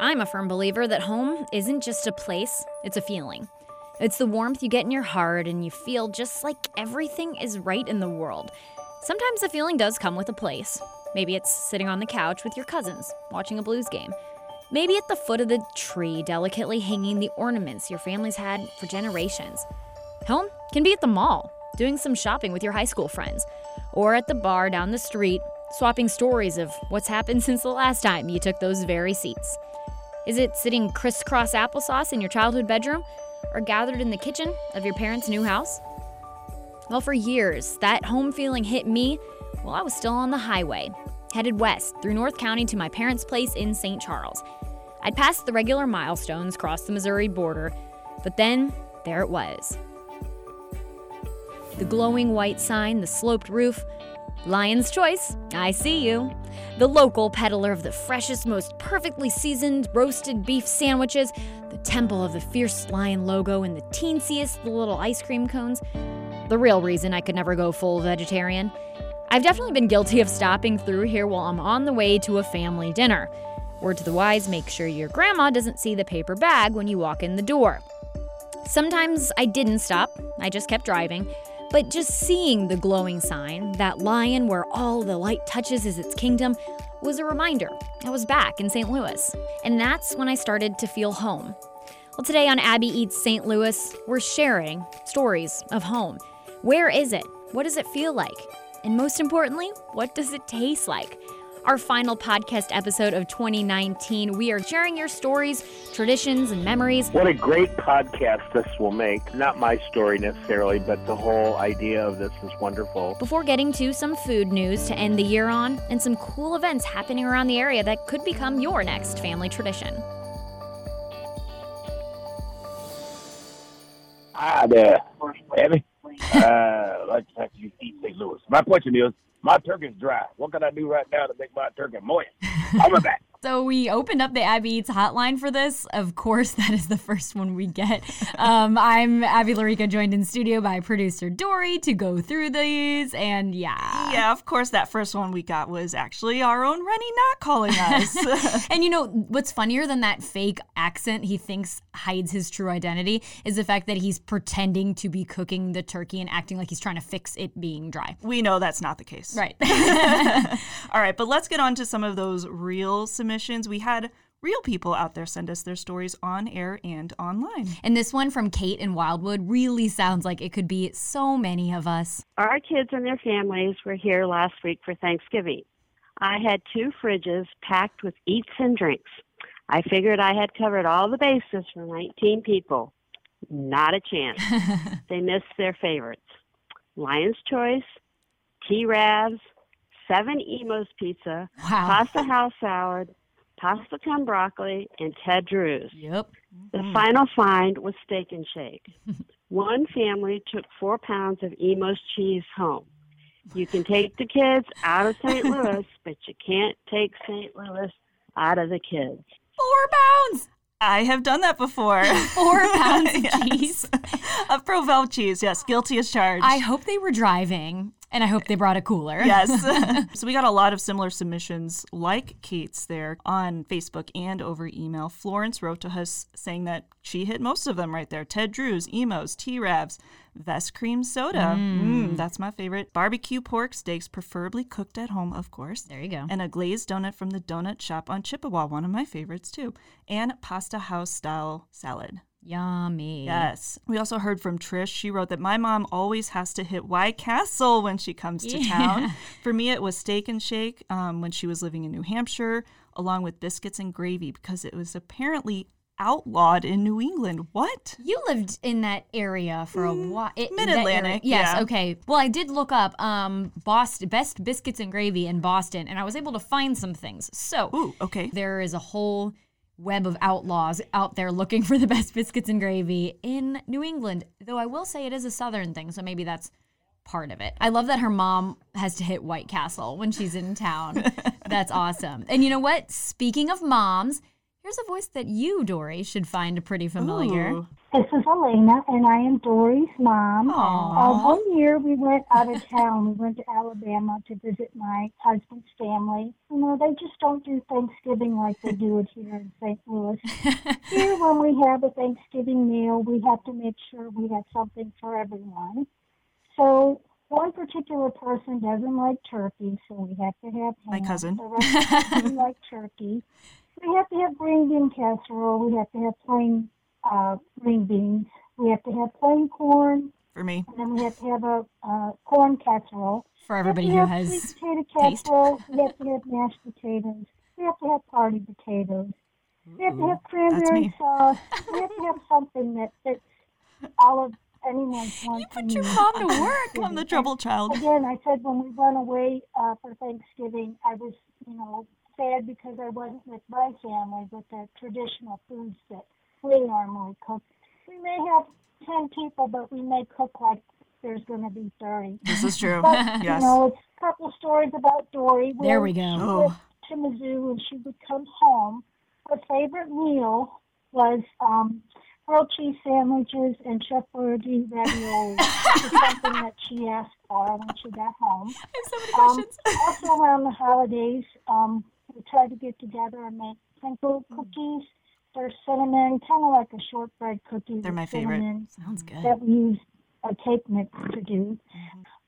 I'm a firm believer that home isn't just a place, it's a feeling. It's the warmth you get in your heart and you feel just like everything is right in the world. Sometimes the feeling does come with a place. Maybe it's sitting on the couch with your cousins, watching a blues game. Maybe at the foot of the tree, delicately hanging the ornaments your family's had for generations. Home can be at the mall, doing some shopping with your high school friends, or at the bar down the street, swapping stories of what's happened since the last time you took those very seats. Is it sitting crisscross applesauce in your childhood bedroom or gathered in the kitchen of your parents' new house? Well, for years, that home feeling hit me while I was still on the highway, headed west through North County to my parents' place in St. Charles. I'd passed the regular milestones, crossed the Missouri border, but then there it was. The glowing white sign, the sloped roof, Lion's Choice, I see you. The local peddler of the freshest, most perfectly seasoned roasted beef sandwiches, the temple of the fierce lion logo, and the teensiest little ice cream cones. The real reason I could never go full vegetarian. I've definitely been guilty of stopping through here while I'm on the way to a family dinner. Word to the wise make sure your grandma doesn't see the paper bag when you walk in the door. Sometimes I didn't stop, I just kept driving. But just seeing the glowing sign, that lion where all the light touches is its kingdom, was a reminder I was back in St. Louis. And that's when I started to feel home. Well, today on Abby Eats St. Louis, we're sharing stories of home. Where is it? What does it feel like? And most importantly, what does it taste like? Our final podcast episode of 2019, we are sharing your stories, traditions, and memories. What a great podcast this will make. Not my story necessarily, but the whole idea of this is wonderful. Before getting to some food news to end the year on, and some cool events happening around the area that could become your next family tradition. Hi there, Abby. Uh, like to have you eat St. Louis. My question is, my turkey's dry. What can I do right now to make my turkey moist? I'll be back. So we opened up the Abby Eats hotline for this. Of course, that is the first one we get. Um, I'm Abby Llorico, joined in studio by producer Dory to go through these, and yeah, Yeah, of course, that first one we got was actually our own Rennie not calling us. and you know what's funnier than that fake accent he thinks hides his true identity is the fact that he's pretending to be cooking the turkey and acting like he's trying to fix it being dry. we know that's not the case. Right. All right, but let's get on to some of those real submissions. We had real people out there send us their stories on air and online. and this one from Kate in Wildwood really sounds like it could be so many of us. Our kids and their families were here last week for Thanksgiving. I had two fridges packed with eats and drinks. I figured I had covered all the bases for 19 people. Not a chance. they missed their favorites Lion's Choice, T Ravs, Seven Imo's Pizza, Wow. Pasta House Salad, Pasta con Broccoli, and Ted Drewes. Yep. The mm-hmm. final find was Steak and Shake. One family took four pounds of Imo's cheese home. You can take the kids out of St. Louis, but you can't take St. Louis out of the kids. Four pounds. I have done that before. Four pounds of Yes. cheese. of Provel cheese, yes, guilty as charged. I hope they were driving, and I hope they brought a cooler. yes. so we got a lot of similar submissions like Kate's there on Facebook and over email. Florence wrote to us saying that she hit most of them right there. Ted Drewes, Imo's, T-Ravs, Vess Cream Soda. Mm, that's my favorite. Barbecue pork steaks, preferably cooked at home, of course. There you go. And a glazed donut from the donut shop on Chippewa, one of my favorites too. And pasta house style salad. Yummy. Yes. We also heard from Trish. She wrote that my mom always has to hit White Castle when she comes to town. For me, it was Steak and Shake um, when she was living in New Hampshire, along with biscuits and gravy because it was apparently outlawed in New England. What? You lived in that area for a while. it- that area- Mid-Atlantic, Yes. yeah. Okay. Well, I did look up um Boston best biscuits and gravy in Boston, and I was able to find some things. So Ooh, okay. there is a whole web of outlaws out there looking for the best biscuits and gravy in New England. Though I will say it is a southern thing, so maybe that's part of it. I love that her mom has to hit White Castle when she's in town. that's awesome. And you know what? Speaking of moms, here's a voice that you, Dory, should find pretty familiar. Ooh. This is Elena, and I am Dory's mom. Uh, one year we went out of town. We went to Alabama to visit my husband's family. You know, they just don't do Thanksgiving like they do it here in St. Louis. Here, when we have a Thanksgiving meal, we have to make sure we have something for everyone. So, one particular person doesn't like turkey, so we have to have My cousin. The rest of like turkey. We have to have green bean casserole. We have to have plain uh, green beans. We have to have plain corn, For me. and then we have to have a uh, corn casserole. For everybody we who have to have has. sweet potato taste. casserole. We have to have mashed potatoes. We have to have party potatoes. We have to have cranberry sauce. We have to have something that fits all of anyone's wants Put your mom to work. I'm the trouble child. Again, I said when we went away uh, for Thanksgiving, I was, you know, sad because I wasn't with my family with the traditional foods that we normally cook. We may have 10 people, but we may cook like there's going to be 30. This is true. But, yes. you know, it's a couple stories about Dory. There we go. She Oh. went to Mizzou and she would come home. Her favorite meal was um, grilled cheese sandwiches and Chef Boyardee ravioli. Something that she asked for when she got home. I have so many Um, questions. also around the holidays, um, we try to get together and make simple cookies. They're cinnamon, kind of like a shortbread cookie. They're my favorite. Sounds good. that we use a cake mix to do.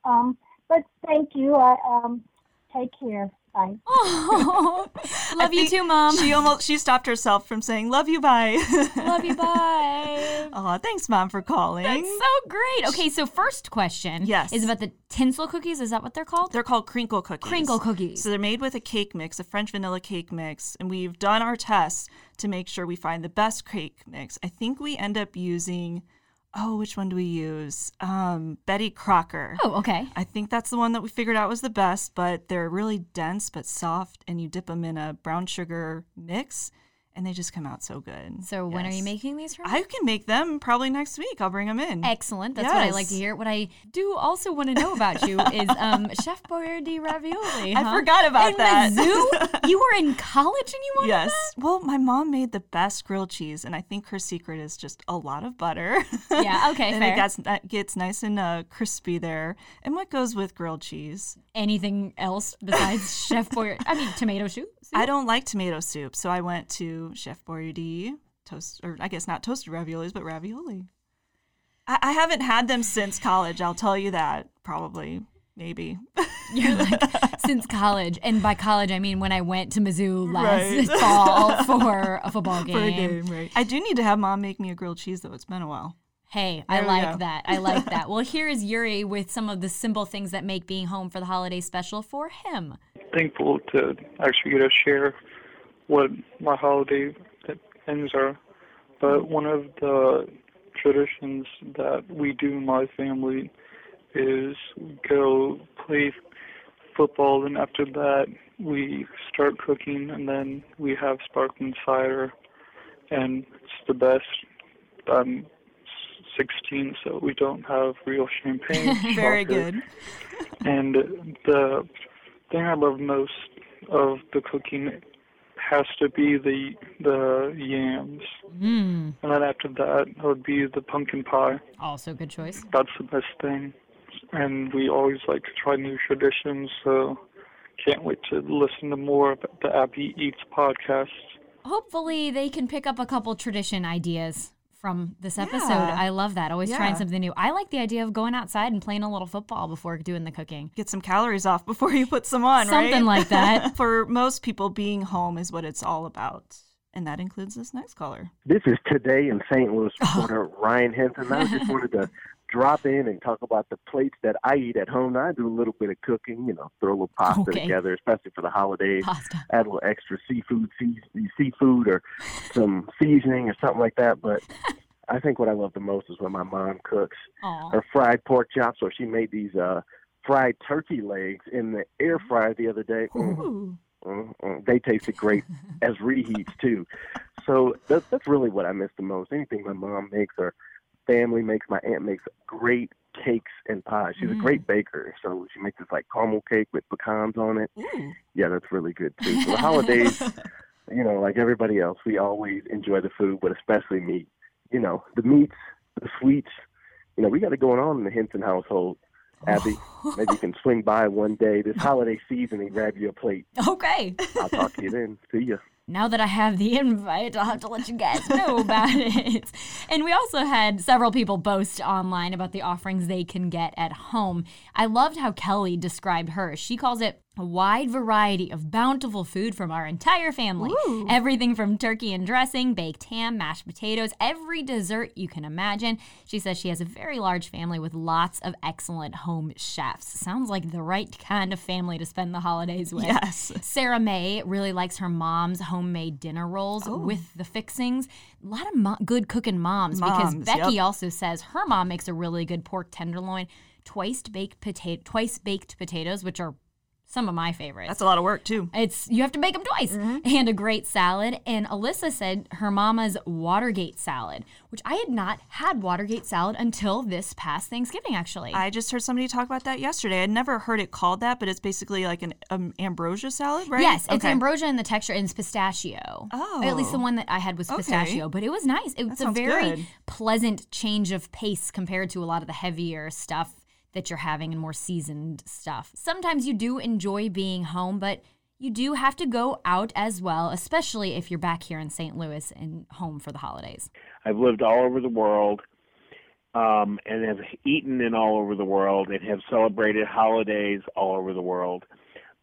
Um, but thank you. I um, take care. Bye. Oh, love you too, mom. She almost she stopped herself from saying "love you, bye." love you. Bye. Aw, thanks, mom, for calling. That's so great. Okay, so first question Yes. is about the tinsel cookies. Is that what they're called? They're called crinkle cookies. Crinkle cookies. So they're made with a cake mix, a French vanilla cake mix, and we've done our tests to make sure we find the best cake mix. I think we end up using, oh, which one do we use? Um, Betty Crocker. oh, okay. I think that's the one that we figured out was the best, but they're really dense but soft, and you dip them in a brown sugar mix, and they just come out so good. So when are you making these from? I can make them probably next week. I'll bring them in. Excellent. That's what I like to hear. What I do also want to know about you is um, Chef Boyardee ravioli. I forgot about in that. Mizzou? you were in college and you wanted Yes. that? Well, my mom made the best grilled cheese, and I think her secret is just a lot of butter. Yeah, okay, and fair. it gets, that gets nice and uh, crispy there. And what goes with grilled cheese? Anything else besides Chef Boyardee? I mean, tomato soup. I don't like tomato soup, so I went to Chef Boyardee toast, or I guess not toasted raviolis, but ravioli. I, I haven't had them since college. I'll tell you that. Probably, maybe. You're like since college, and by college I mean when I went to Mizzou last Right. fall for a football game. For a game, right? I do need to have mom make me a grilled cheese, though. It's been a while. Hey, I There we like go. that. I like that. Well, here is Yuri with some of the simple things that make being home for the holiday special for him. thankful to actually get to share what my holiday things are. But mm-hmm. one of the traditions that we do in my family is go play football, and after that we start cooking, and then we have sparkling cider, and it's the best. I'm 16, so we don't have real champagne. Very good. And the thing I love most of the cooking has to be the the yams, Mm, and then after that it would be the pumpkin pie. also good choice. That's the best thing, and we always like to try new traditions. So can't wait to listen to more of the Abby Eats podcast. Hopefully, they can pick up a couple tradition ideas from this episode. Yeah. I love that. Always trying something new. I like the idea of going outside and playing a little football before doing the cooking. Get some calories off before you put some on, right? Something like that. For most people, being home is what it's all about. And that includes this next caller. This is today in St. Louis Oh. reporter Ryan Henson. I just wanted to drop in and talk about the plates that I eat at home. I do a little bit of cooking, you know, throw a little pasta Okay. together, especially for the holidays. Pasta. Add a little extra seafood, sea- seafood, or some seasoning or something like that. But I think what I love the most is when my mom cooks Aw. her fried pork chops, or she made these uh, fried turkey legs in the air fryer the other day. Mm. Mm, mm. They tasted great as reheats too. So that, that's really what I miss the most. Anything my mom makes or family makes, my aunt makes great cakes and pies. She's a mm. great baker, so she makes this like caramel cake with pecans on it. Ooh. Yeah, that's really good too. So the holidays, you know, like everybody else, we always enjoy the food, but especially meat. You know, the meats, the sweets. You know, we got it going on in the Henson household. Abby, oh. maybe you can swing by one day this holiday season and grab you a plate. Okay. I'll talk to you then. See ya. Now that I have the invite, I'll have to let you guys know about it. And we also had several people boast online about the offerings they can get at home. I loved how Kelly described hers. She calls it a wide variety of bountiful food from our entire family. Everything from turkey and dressing, baked ham, mashed potatoes, every dessert you can imagine. She says she has a very large family with lots of excellent home chefs. Sounds like the right kind of family to spend the holidays with. Yes. Sarah May really likes her mom's homemade dinner rolls Oh. with the fixings. A lot of mo- good cooking moms, because Becky yep. also says her mom makes a really good pork tenderloin, twice baked potato, twice baked potatoes, which are some of my favorites. That's a lot of work too. It's you have to bake them twice, and a great salad. And Alyssa said her mama's Watergate salad, which I had not had Watergate salad until this past Thanksgiving. Actually, I just heard somebody talk about that yesterday. I'd never heard it called that, but it's basically like an um, ambrosia salad, right? Yes, it's Okay. ambrosia in the texture and it's pistachio. Oh. At least the one that I had was Okay. pistachio, but it was nice. It was a very good. pleasant change of pace compared to a lot of the heavier stuff that you're having and more seasoned stuff. Sometimes you do enjoy being home, but you do have to go out as well, especially if you're back here in St. Louis and home for the holidays. I've lived all over the world um, and have eaten in all over the world and have celebrated holidays all over the world.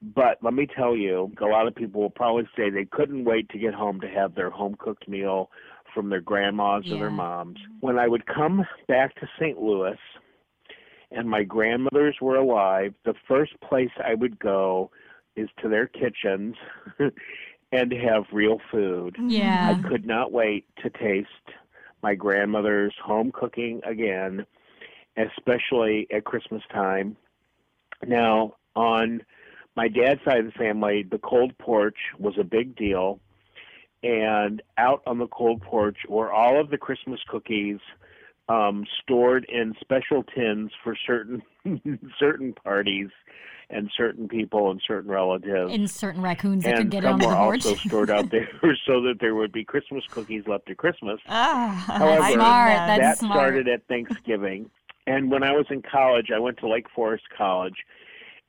But let me tell you, a lot of people will probably say they couldn't wait to get home to have their home cooked meal from their grandmas or their moms. When I would come back to St. Louis and my grandmothers were alive, the first place I would go is to their kitchens and have real food. Yeah. I could not wait to taste my grandmother's home cooking again, especially at Christmas time. Now, on my dad's side of the family, the cold porch was a big deal. And out on the cold porch were all of the Christmas cookies um, stored in special tins for certain certain parties and certain people and certain relatives And certain raccoons that could and get some onto were the porch. also stored out there so that there would be Christmas cookies left at Christmas. Ah, However, Smart, that. that's smart. started at Thanksgiving. and when I was in college, I went to Lake Forest College.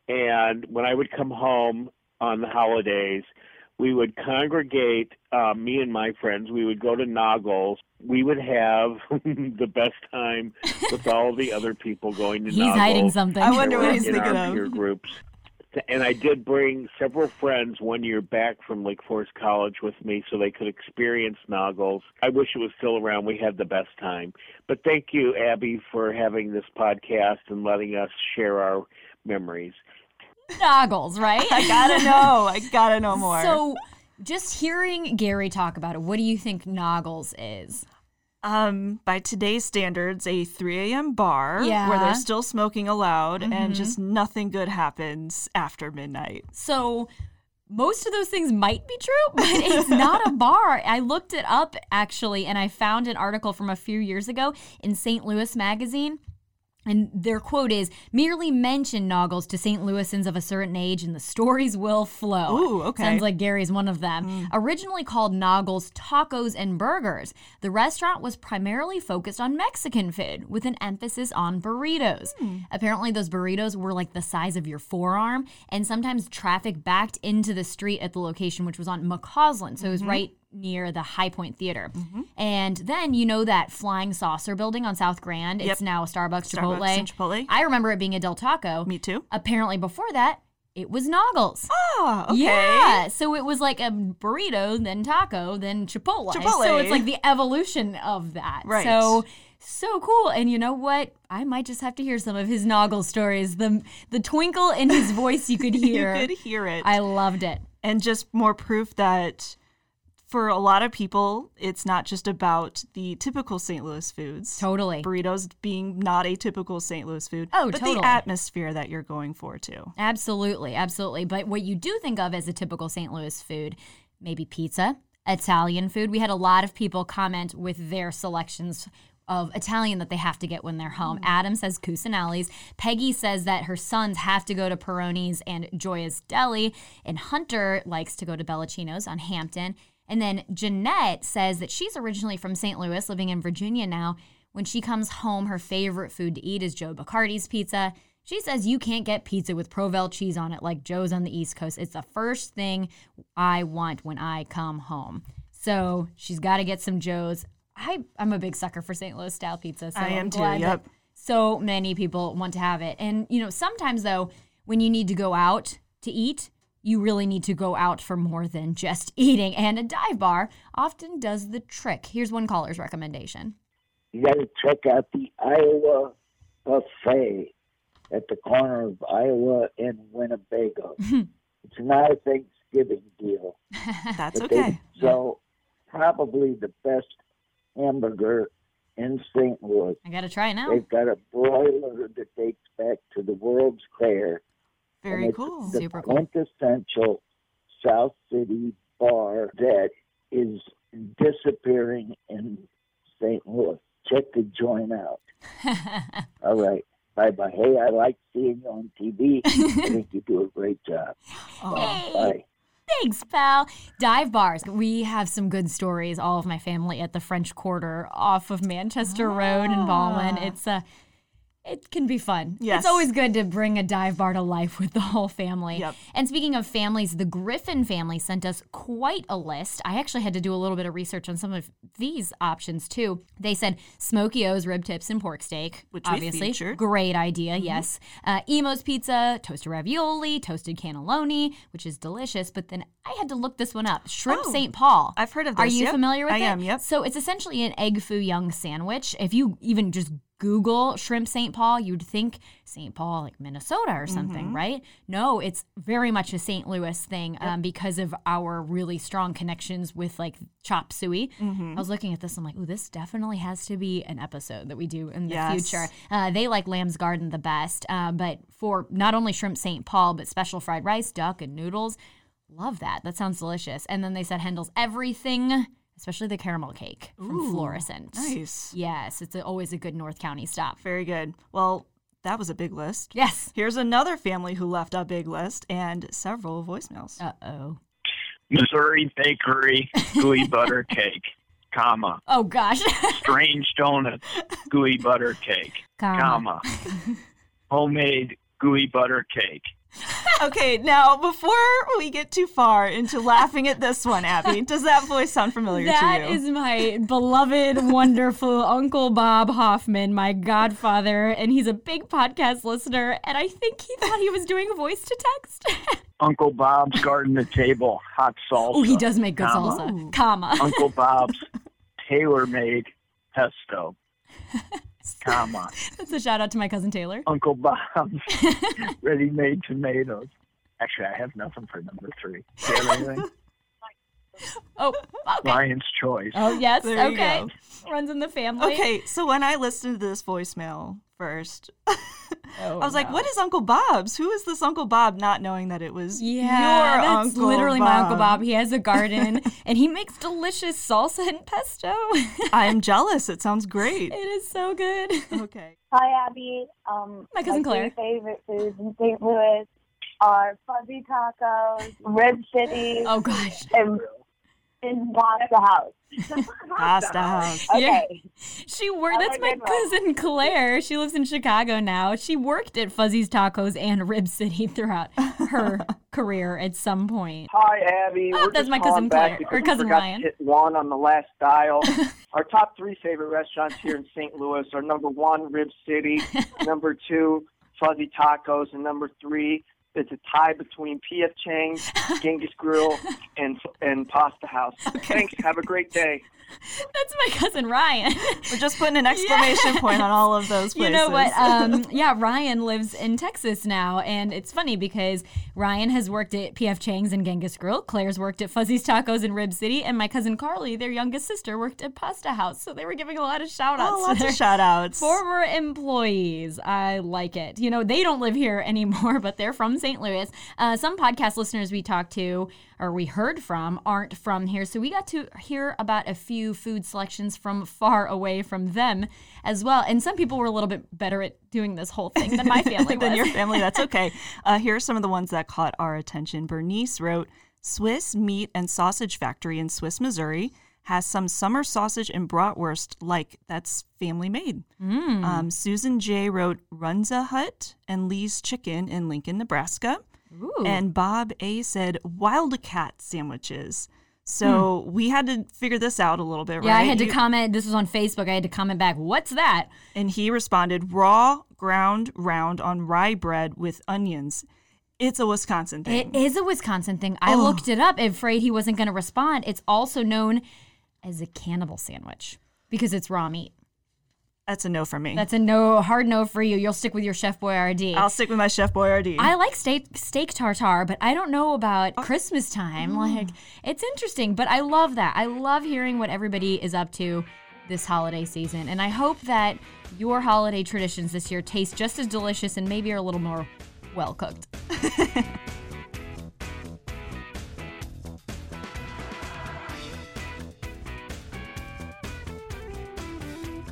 And when I would come home on the holidays, we would congregate, uh, me and my friends, we would go to Naugles. We would have the best time with all the other people going to He's Naugles. hiding something. I wonder what he's in thinking our of. peer groups. And I did bring several friends one year back from Lake Forest College with me so they could experience Naugles. I wish it was still around. We had the best time. But thank you, Abby, for having this podcast and letting us share our memories. Naugles, right? I gotta know. I gotta know more. So, just hearing Gary talk about it, what do you think Naugles is? um, by today's standards, a 3 a.m. bar Yeah. where they're still smoking allowed Mhm. and just nothing good happens after midnight. So, most of those things might be true, but it's not a bar. I looked it up actually, and I found an article from a few years ago in St. Louis Magazine. And their quote is merely mention Naugles to St. Louisans of a certain age and the stories will flow. Ooh, okay. Sounds like Gary's one of them. Hmm. Originally called Naugles Tacos and Burgers, the restaurant was primarily focused on Mexican food with an emphasis on burritos. Hmm. Apparently, those burritos were like the size of your forearm, and sometimes traffic backed into the street at the location, which was on McCausland. So it was mm-hmm. right near the Hi-Pointe Theater. Mm-hmm. And then you know that flying saucer building on South Grand? Yep. It's now a Starbucks, Starbucks Chipotle. and Chipotle. I remember it being a Del Taco. Me too. Apparently, before that, it was Naugles. Oh, okay. Yeah. So it was like a burrito, then taco, then Chipotle. Chipotle. So it's like the evolution of that. Right. So so cool. And you know what? I might just have to hear some of his Naugle stories. The the twinkle in his voice you could hear. You could hear it. I loved it. and just more proof that for a lot of people, it's not just about the typical St. Louis foods. Totally. Burritos being not a typical St. Louis food. Oh, totally. but totally. the atmosphere that you're going for too. Absolutely, absolutely. But what you do think of as a typical St. Louis food, maybe pizza, Italian food. We had a lot of people comment with their selections of Italian that they have to get when they're home. Mm. Adam says Cusanelli's. Peggy says that her sons have to go to Peroni's and Gioia's Deli. And Hunter likes to go to Bellacino's on Hampton. And then Jeanette says that she's originally from St. Louis, living in Virginia now. When she comes home, her favorite food to eat is Joe Boccardi's pizza. She says you can't get pizza with Provel cheese on it like Joe's on the East Coast. It's the first thing I want when I come home. So she's got to get some Joe's. I, I'm a big sucker for St. Louis style pizza. So I am too, yep. so many people want to have it. And, you know, sometimes though, when you need to go out to eat, you really need to go out for more than just eating. And a dive bar often does the trick. Here's one caller's recommendation. You got to check out the Iowa Buffet at the corner of Iowa and Winnebago. Hmm. it's not a Thanksgiving deal. That's okay. They sell probably the best hamburger in St. Louis. I got to try it now. They've got a broiler that dates back to the World's Fair. Very cool. The Super cool. quintessential South City bar that is disappearing in St. Louis. Check the joint out. All right. Bye bye. Hey, I like seeing you on TV. I think you do a great job. Oh. Bye. Thanks, pal. Dive bars. We have some good stories. All of my family at the French Quarter off of Manchester Road in Ballwin. Ah. It's a. It can be fun. Yes. It's always good to bring a dive bar to life with the whole family. Yep. And speaking of families, the Griffin family sent us quite a list. I actually had to do a little bit of research on some of these options too. They said Smokey O's rib tips and pork steak. Which obviously. Mm-hmm. great idea. Yes. Uh, Imo's pizza, toasted ravioli, toasted cannelloni, which is delicious. But then I had to look this one up. Shrimp Oh, St. Paul. I've heard of this. Are you yep. familiar with I it? am, yep. So it's essentially an egg foo young sandwich. If you even just Google shrimp St. Paul, you'd think St. Paul, like Minnesota or something, Mm-hmm. right? No, it's very much a St. Louis thing um, because of our really strong connections with like chop suey. Mm-hmm. I was looking at this, I'm like, oh, this definitely has to be an episode that we do in the Yes. future. Uh, they like Lamb's Garden the best, uh, but for not only shrimp St. Paul, but special fried rice, duck, and noodles. Love that. That sounds delicious. And then they said Hendel's everything, especially the caramel cake from Ooh, Florissant. Nice. Yes, it's a, always a good North County stop. Very good. Well, that was a big list. Yes. Here's another family who left a big list and several voicemails. Uh oh. Missouri Bakery gooey butter cake, comma. Oh gosh. Strange Donuts gooey butter cake, Comma. comma. Homemade gooey butter cake. Okay, now before we get too far into laughing at this one, Abby, does that voice sound familiar That to you? is my beloved, wonderful Uncle Bob Hoffman, my godfather, and he's a big podcast listener. And I think he thought he was doing voice to text. Uncle Bob's Garden to Table hot salsa. oh, he does make good comma. salsa. Comma. Uncle Bob's tailor made pesto, comma. That's a shout out to my cousin Taylor. Uncle Bob's ready made tomatoes. Actually, I have nothing for number three. Do you have anything? Oh, okay. Lion's Choice. Oh, yes. There okay. Runs in the family. Okay, so when I listened to this voicemail first, Oh, I was like, what is Uncle Bob's? Who is this Uncle Bob? Not knowing that it was Yeah, your that's Uncle literally my Uncle Bob. Bob. He has a garden and he makes delicious salsa and pesto. I'm jealous. It sounds great. it is so good. Okay. Hi, Abby. Um, My cousin Claire. three favorite foods in St. Louis are fuzzy tacos, rib city, Oh gosh. and, and pasta house. Pasta house. Okay. She worked. That's my good one. cousin Claire. She lives in Chicago now. She worked at Fuzzy's Tacos and Rib City throughout her career at some point. Hi, Abby. Oh, We're that's my cousin Claire, or cousin Ryan. Hit one on the last dial. Our top three favorite restaurants here in St. Louis are number one, Rib City. number two, Fuzzy Tacos, and number three, it's a tie between P.F. Chang's, Genghis Grill, and and Pasta House. Thanks. Have a great day. That's my cousin Ryan. We're just putting an exclamation point on all of those places. You know what? Um, yeah, Ryan lives in Texas now, and it's funny because Ryan has worked at PF Chang's and Genghis Grill. Claire's worked at Fuzzy's Tacos in Rib City, and my cousin Carly, their youngest sister, worked at Pasta House. So they were giving a lot of shout outs. oh, lots of shout outs. Former employees. I like it. You know, they don't live here anymore, but they're from St. St. Louis. Uh, some podcast listeners we talked to or we heard from aren't from here, so we got to hear about a few food selections from far away from them as well. And some people were a little bit better at doing this whole thing than my family than your family. That's okay. Uh, here are some of the ones that caught our attention. Bernice wrote Swiss Meat and Sausage Factory in Swiss, Missouri has some summer sausage and bratwurst like that's family made. Mm. Um, Susan J wrote Runza Hut and Lee's Chicken in Lincoln, Nebraska. Ooh. And Bob A said Wildcat sandwiches. So we had to figure this out a little bit, Hmm. yeah, right? I had to You- comment. This was on Facebook. I had to comment back. What's that? and he responded, raw ground round on rye bread with onions. It's a Wisconsin thing. It is a Wisconsin thing. I Oh. looked it up, afraid he wasn't going to respond. It's also known as a cannibal sandwich because it's raw meat. That's a no for me. That's a no, hard no for you. You'll stick with your Chef Boyardee. I'll stick with my Chef Boyardee. I like steak steak tartare, but I don't know about Oh. Christmas time. Mm. Like it's interesting, but I love that. I love hearing what everybody is up to this holiday season, and I hope that your holiday traditions this year taste just as delicious and maybe are a little more well cooked.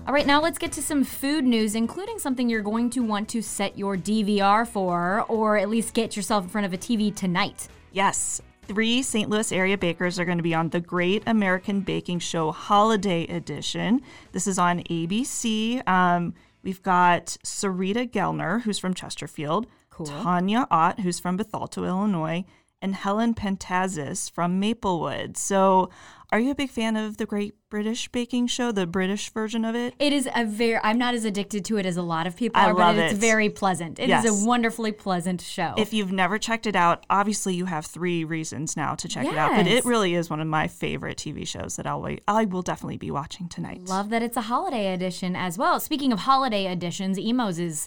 All right, now let's get to some food news, including something you're going to want to set your DVR for, or at least get yourself in front of a TV tonight. Yes. Three St. Louis area bakers are going to be on the Great American Baking Show Holiday Edition. This is on ABC. Um, we've got Sarita Gellner, who's from Chesterfield, Cool. Tanya Ott, who's from Bethalto, Illinois, and Helen Pentazis from Maplewood. So, are you a big fan of the Great British Baking Show, the British version of it? It is a very, I'm not as addicted to it as a lot of people I are, love but it's it. very pleasant. It is Yes. a wonderfully pleasant show. If you've never checked it out, obviously you have three reasons now to check it out. But it really is one of my favorite TV shows that I'll wait, I will definitely be watching tonight. Love that it's a holiday edition as well. Speaking of holiday editions, Imo's is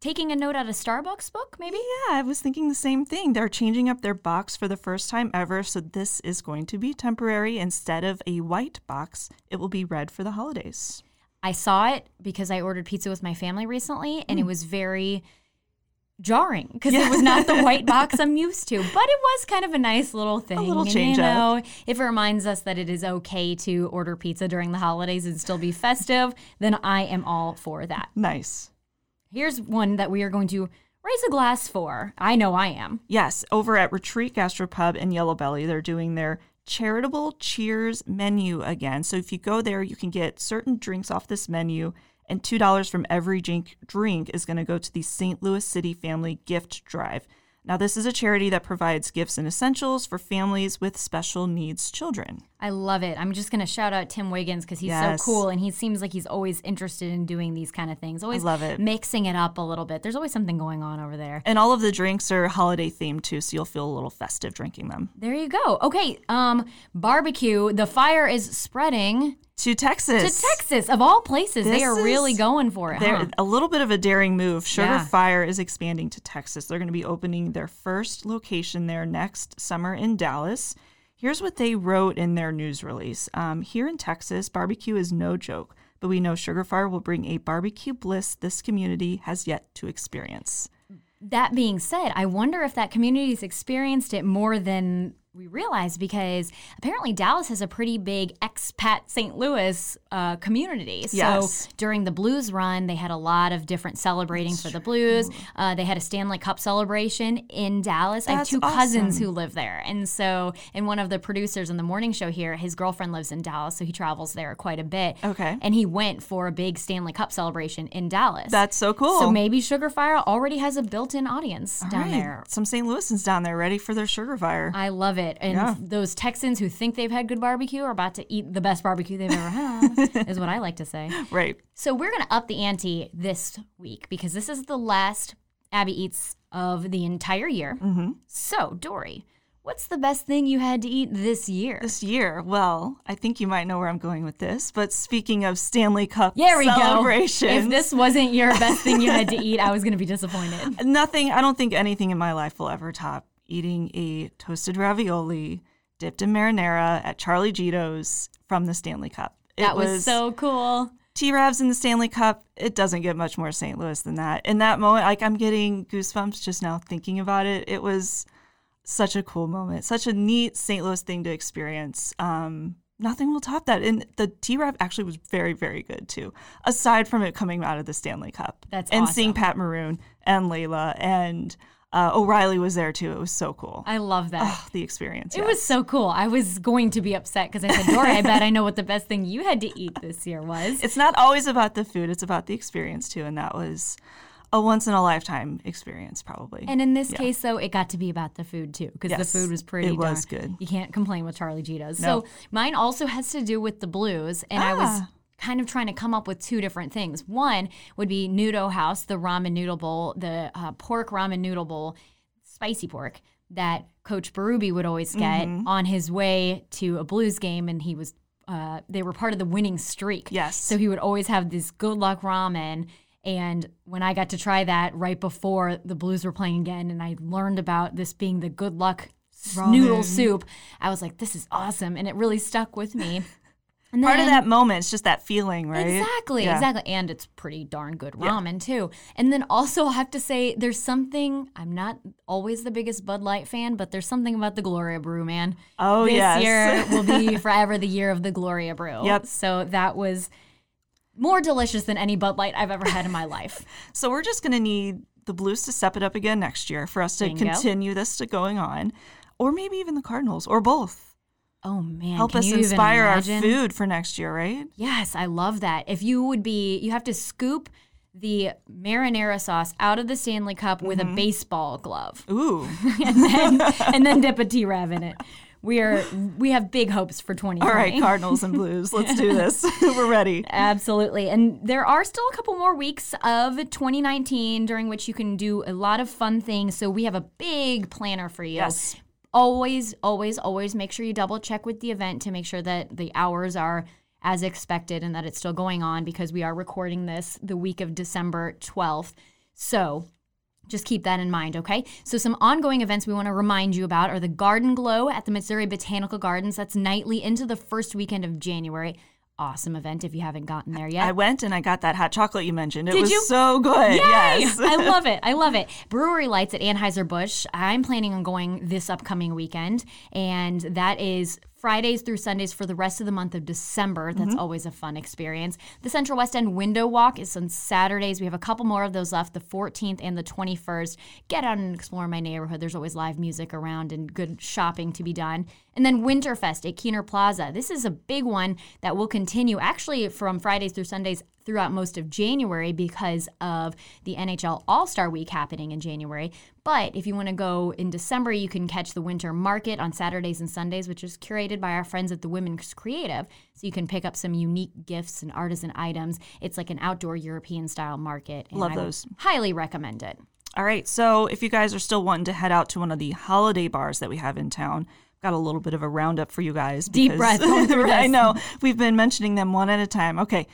taking a note out of Starbucks book, maybe? Yeah, I was thinking the same thing. They're changing up their box for the first time ever, so this is going to be temporary. Instead of a white box, it will be red for the holidays. I saw it because I ordered pizza with my family recently, and it hmm. was very jarring because it was not the white box I'm used to. But it was kind of a nice little thing. A little and, change you up. if it reminds us that it is okay to order pizza during the holidays and still be festive, then I am all for that. Nice. Here's one that we are going to raise a glass for. I know I am. Yes, over at Retreat Gastropub in Yellow Belly, they're doing their charitable cheers menu again. So if you go there, you can get certain drinks off this menu, and $2 from every drink, drink is going to go to the St. Louis City Family Gift Drive. Now, this is a charity that provides gifts and essentials for families with special needs children. I love it. I'm just going to shout out Tim Wiggins because he's Yes. so cool and he seems like he's always interested in doing these kind of things. Always love it. mixing it up a little bit. There's always something going on over there. And all of the drinks are holiday themed too, so you'll feel a little festive drinking them. There you go. Okay, um, barbecue. The fire is spreading To Texas. to Texas, of all places. they This are really going for it. Huh? a little bit of a daring move. Sugar Yeah. Fire is expanding to Texas. They're going to be opening their first location there next summer in Dallas. Here's what they wrote in their news release. Um, here in Texas, barbecue is no joke, but we know Sugar Fire will bring a barbecue bliss this community has yet to experience. That being said, I wonder if that community's experienced it more than we realize because apparently Dallas has a pretty big expat St. Louis uh, community. So Yes. during the Blues run, they had a lot of different celebrating for the Blues. Uh, they had a Stanley Cup celebration in Dallas. I have That's two cousins who live there. And so, and one of the producers in the morning show here, his girlfriend lives in Dallas, so he travels there quite a bit. Okay. And he went for a big Stanley Cup celebration in Dallas. That's so cool. So maybe Sugar Fire already has a built-in audience All down right. there. Some St. Louisans down there ready for their Sugar Fire. I love it. And Yeah. those Texans who think they've had good barbecue are about to eat the best barbecue they've ever had, is what I like to say. right. So we're going to up the ante this week because this is the last Abby Eats of the entire year. Mm-hmm. So, Dory, what's the best thing you had to eat this year? This year, well, I think you might know where I'm going with this, but speaking of Stanley Cup There we go. If this wasn't your best thing you had to eat, I was going to be disappointed. nothing, I don't think anything in my life will ever top eating a toasted ravioli dipped in marinara at Charlie Gitto's from the Stanley Cup. It That was, so cool. T Ravs in the Stanley Cup, it doesn't get much more St. Louis than that. In that moment, like I'm getting goosebumps just now thinking about it. It was such a cool moment, such a neat St. Louis thing to experience. Um, nothing will top that. And the T Rav actually was very, very good too, aside from it coming out of the Stanley Cup. That's And awesome. seeing Pat Maroon and Layla and uh, O'Reilly was there too. It was so cool. I love that. Oh, the experience. It yes. was so cool. I was going to be upset because I said, Dory, I bet I know what the best thing you had to eat this year was. It's not always about the food, it's about the experience too. And that was a once in a lifetime experience, probably. And in this Yeah. case, though, it got to be about the food too, because Yes, the food was pretty. it was darn- good. You can't complain with Charlie Gitto's. No. So mine also has to do with the blues, and I was Ah. Kind of trying to come up with two different things. One would be Noodle House, the ramen noodle bowl, the uh, pork ramen noodle bowl, spicy pork that Coach Berube would always get Mhm. on his way to a blues game, and he was. Uh, they were part of the winning streak. Yes. So he would always have this good luck ramen. And when I got to try that right before the Blues were playing again, and I learned about this being the good luck s- noodle soup, I was like, this is awesome. And it really stuck with me. And Part of that moment, it's just that feeling, right? Exactly, Yeah. exactly. And it's pretty darn good Yeah. ramen too. And then also I have to say there's something I'm not always the biggest Bud Light fan, but there's something about the Gloria Brew, man. Oh, yeah. this yes. year will be forever the year of the Gloria Brew. Yep. So that was more delicious than any Bud Light I've ever had in my life. So we're just going to need the Blues to step it up again next year for us to Bingo. continue this to going on, or maybe even the Cardinals, or both. Oh man, Help can us inspire our food for next year, right? Yes, I love that. If you would be, you have to scoop the marinara sauce out of the Stanley Cup with a mm-hmm. baseball glove. Ooh. and then and then dip a T Rav in it. We are we have big hopes for 2020. All right, Cardinals and Blues, let's do this. we're ready. Absolutely. And there are still a couple more weeks of 2019 during which you can do a lot of fun things. So we have a big planner for you. Yes. Always, always, always make sure you double check with the event to make sure that the hours are as expected and that it's still going on because we are recording this the week of December 12th. So just keep that in mind, okay? So, some ongoing events we want to remind you about are the Garden Glow at the Missouri Botanical Gardens. That's nightly into the first weekend of January. Awesome event if you haven't gotten there yet. I went and I got that hot chocolate you mentioned. It Did was you? so good. Yay! Yes. I love it. I love it. Brewery Lights at Anheuser-Busch. I'm planning on going this upcoming weekend, and that is Fridays through Sundays for the rest of the month of December. That's Mm-hmm. always a fun experience. The Central West End Window Walk is on Saturdays. We have a couple more of those left, the 14th and the 21st. Get out and explore my neighborhood. There's always live music around and good shopping to be done. And then Winterfest at Kiener Plaza. This is a big one that will continue actually from Fridays through Sundays throughout most of January because of the NHL All Star Week happening in January. But if you want to go in December, you can catch the Winter Market on Saturdays and Sundays, which is curated by our friends at the Women's Creative. So you can pick up some unique gifts and artisan items. It's like an outdoor European style market. And Love I those. Highly recommend it. All right. So if you guys are still wanting to head out to one of the holiday bars that we have in town, I've got a little bit of a roundup for you guys. Deep breath I know. We've been mentioning them one at a time. Okay.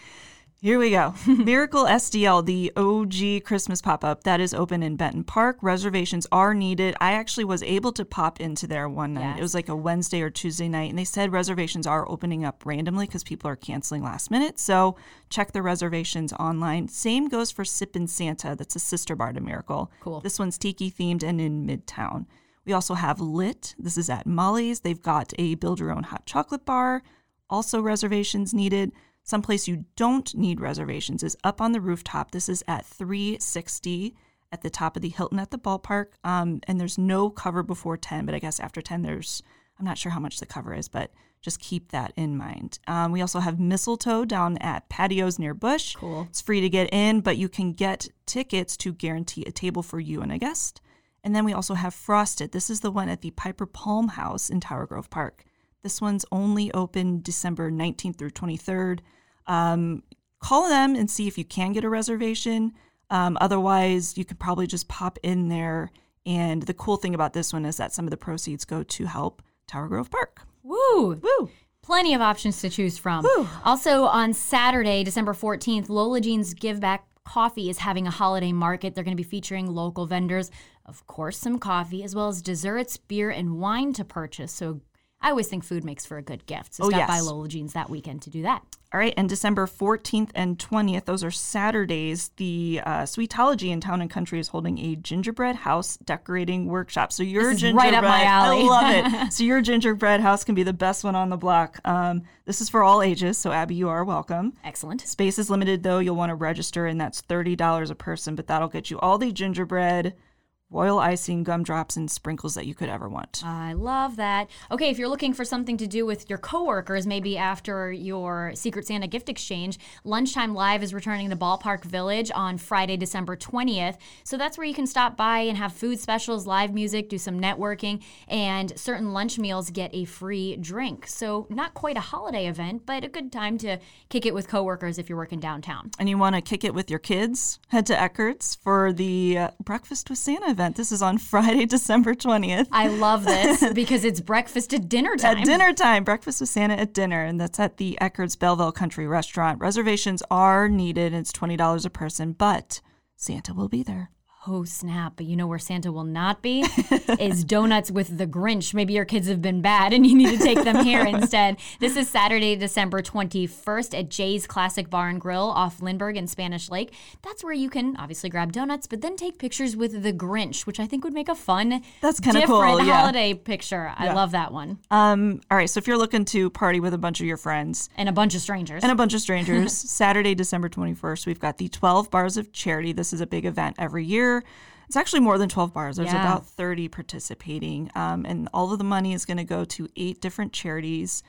Here we go. Miracle STL, the OG Christmas pop up that is open in Benton Park. Reservations are needed. I actually was able to pop into there one night. Yes. It was like a Wednesday or Tuesday night, and they said reservations are opening up randomly because people are canceling last minute. So check the reservations online. Same goes for Sippin' Santa. That's a sister bar to Miracle. Cool. This one's tiki themed and in Midtown. We also have Lit. This is at Molly's. They've got a build your own hot chocolate bar. Also, reservations needed. Someplace you don't need reservations is up on the rooftop. This is at 360 at the top of the Hilton at the ballpark. Um, and there's no cover before 10, but I guess after 10, there's, I'm not sure how much the cover is, but just keep that in mind. Um, we also have Mistletoe down at Paddy O's near Busch. Cool. It's free to get in, but you can get tickets to guarantee a table for you and a guest. And then we also have Frosted. This is the one at the Piper Palm House in Tower Grove Park. This one's only open December 19th through 23rd. Um, call them and see if you can get a reservation. Um, otherwise, you could probably just pop in there. And the cool thing about this one is that some of the proceeds go to help Tower Grove Park. Woo! Woo! Plenty of options to choose from. Also on Saturday, December 14th, Lola Jean's Give Back Coffee is having a holiday market. They're going to be featuring local vendors, of course, some coffee, as well as desserts, beer, and wine to purchase. So I always think food makes for a good gift. So Oh, stop by. Lola Jeans that weekend to do that. All right, and December 14th and 20th, those are Saturdays. The uh, Sweetology in Town and Country is holding a gingerbread house decorating workshop. So your gingerbread, right up my alley. I love it. so your gingerbread house can be the best one on the block. Um, this is for all ages, so Abby, you are welcome. Excellent. Space is limited though. You'll want to register, and that's thirty dollars a person. But that'll get you all the gingerbread, royal icing, gumdrops, and sprinkles that you could ever want. I love that. Okay, if you're looking for something to do with your coworkers, maybe after your Secret Santa gift exchange, Lunchtime Live is returning to Ballpark Village on Friday, December 20th. So that's where you can stop by and have food specials, live music, do some networking, and certain lunch meals get a free drink. So not quite a holiday event, but a good time to kick it with coworkers if you're working downtown. and you want to kick it with your kids, head to Eckert's for the uh, Breakfast with Santa event. This is on Friday, December 20th. I love this because it's breakfast at dinner time. At dinner time, Breakfast with Santa at dinner, and that's at the Eckert's Belleville Country Restaurant. Reservations are needed, and it's $20 a person, but Santa will be there. Oh, snap. But you know where Santa will not be? is Donuts with the Grinch. Maybe your kids have been bad and you need to take them here instead. This is Saturday, December 21st at Jay's Classic Bar and Grill off Lindbergh and Spanish Lake. That's where you can obviously grab donuts, but then take pictures with the Grinch, which I think would make a fun, That's kinda different cool, yeah. holiday picture. I Yeah. love that one. Um, all right, so if you're looking to party with a bunch of your friends And a bunch of strangers. and a bunch of strangers, Saturday, December 21st, we've got the 12 Bars of Charity. This is a big event every year. It's actually more than 12 bars. There's Yeah. about 30 participating, um, and all of the money is going to go to eight different charities.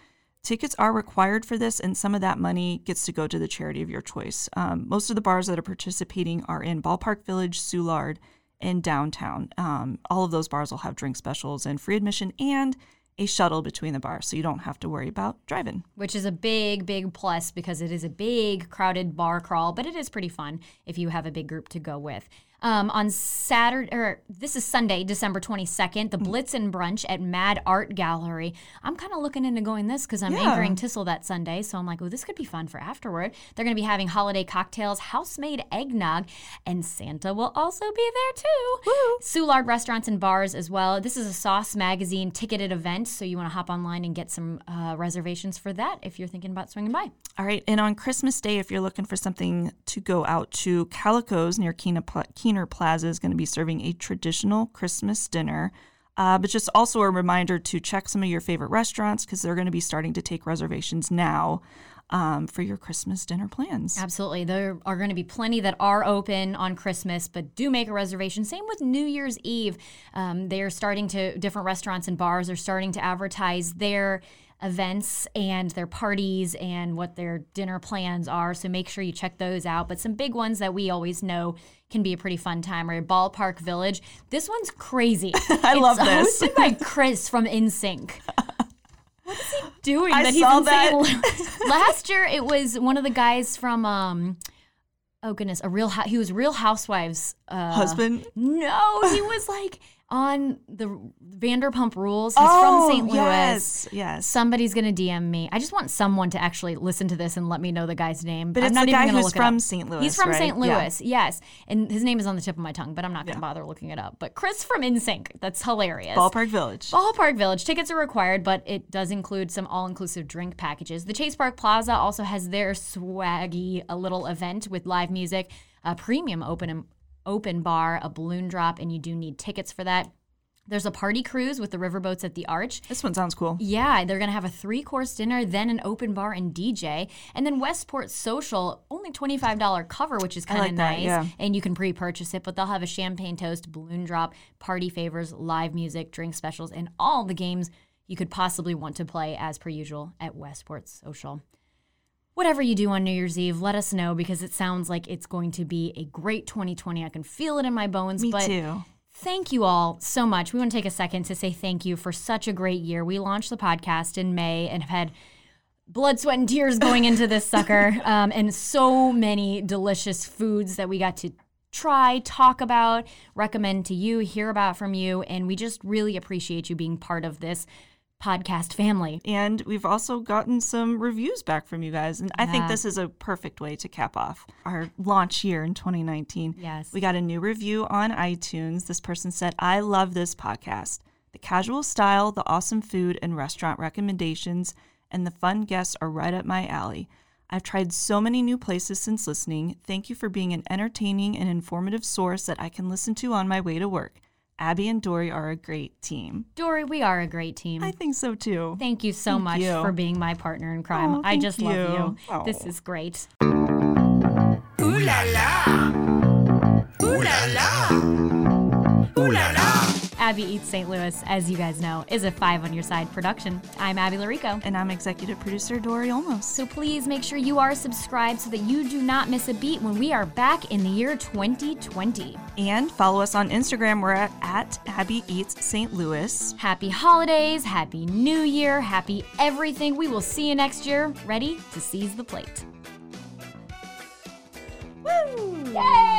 Tickets are required for this, and some of that money gets to go to the charity of your choice. Um, most of the bars that are participating are in Ballpark Village, Soulard, and downtown. Um, all of those bars will have drink specials and free admission and a shuttle between the bars, so you don't have to worry about driving. which is a big, big plus because it is a big, crowded bar crawl, but it is pretty fun if you have a big group to go with. Um, on Saturday, or this is Sunday, December 22nd, the Blitzen Brunch at Mad Art Gallery. I'm kind of looking into going this because I'm Yeah. anchoring Tissel that Sunday. So I'm like, oh, this could be fun for afterward. They're going to be having holiday cocktails, house-made eggnog, and Santa will also be there too. Soulard restaurants and bars as well. This is a Sauce Magazine ticketed event, so you want to hop online and get some uh, reservations for that if you're thinking about swinging by. All right, and on Christmas Day, if you're looking for something to go out to, Caleco's near Pla- Kiener Plaza is going to be serving a traditional Christmas dinner. Uh, but just also a reminder to check some of your favorite restaurants because they're going to be starting to take reservations now um, for your Christmas dinner plans. Absolutely. There are going to be plenty that are open on Christmas, but do make a reservation. Same with New Year's Eve. Um, they're starting to, different restaurants and bars are starting to advertise their events and their parties and what their dinner plans are. So make sure you check those out. But some big ones that we always know can be a pretty fun time are Ballpark Village. This one's crazy. I love it's this. hosted by Chris from NSYNC. What is he doing? I that he's saw that. Last year, it was one of the guys from um, oh goodness, a real he was Real Housewives uh, Husband? No, he was like on the Vanderpump Rules. He's Oh, from St. Louis. yes, yes. Somebody's gonna DM me. I just want someone to actually listen to this and let me know the guy's name. But I'm it's not the even guy who's from. St. Louis, He's from right? St. Yeah. Louis, yes, and his name is on the tip of my tongue, but I'm not gonna bother looking it up. But Chris from NSYNC, that's hilarious. Ballpark Village. Ballpark Village. Tickets are required, but it does include some all inclusive drink packages. The Chase Park Plaza also has their swaggy a little event with live music, a premium open open bar, a balloon drop, and you do need tickets for that. There's a party cruise with the riverboats at the Arch. This one sounds cool. Yeah, they're going to have a three course dinner, then an open bar and DJ. And then Westport Social, only $25 cover, which is kind of like nice. yeah. And you can pre purchase it, but they'll have a champagne toast, balloon drop, party favors, live music, drink specials, and all the games you could possibly want to play as per usual at Westport Social. Whatever you do on New Year's Eve, let us know because it sounds like it's going to be a great 2020. I can feel it in my bones. Me but too. Thank you all so much. We want to take a second to say thank you for such a great year. We launched the podcast in May and have had blood, sweat, and tears going into this sucker, um, and so many delicious foods that we got to try, talk about, recommend to you, hear about from you. And we just really appreciate you being part of this podcast family. And we've also gotten some reviews back from you guys. And I think this is a perfect way to cap off our launch year in 2019. Yes. We got a new review on iTunes. This person said, I love this podcast. The casual style, the awesome food and restaurant recommendations, and the fun guests are right up my alley. I've tried so many new places since listening. Thank you for being an entertaining and informative source that I can listen to on my way to work. Abby and Dory are a great team. Dory, we are a great team. I think so too. Thank you so Thank much you. for being my partner in crime. Oh, I thank just love you. you. Oh. This is great. Ooh la la. Ooh la la. Ooh la la. Abby Eats St. Louis, as you guys know, is a Five on Your Side production. I'm Abby Llorico. And I'm executive producer Dory Olmos. So please make sure you are subscribed so that you do not miss a beat when we are back in the year 2020. And follow us on Instagram. We're at, at Abby Eats St. Louis. Happy holidays, happy new year, happy everything. We will see you next year, ready to seize the plate. Woo! Yay!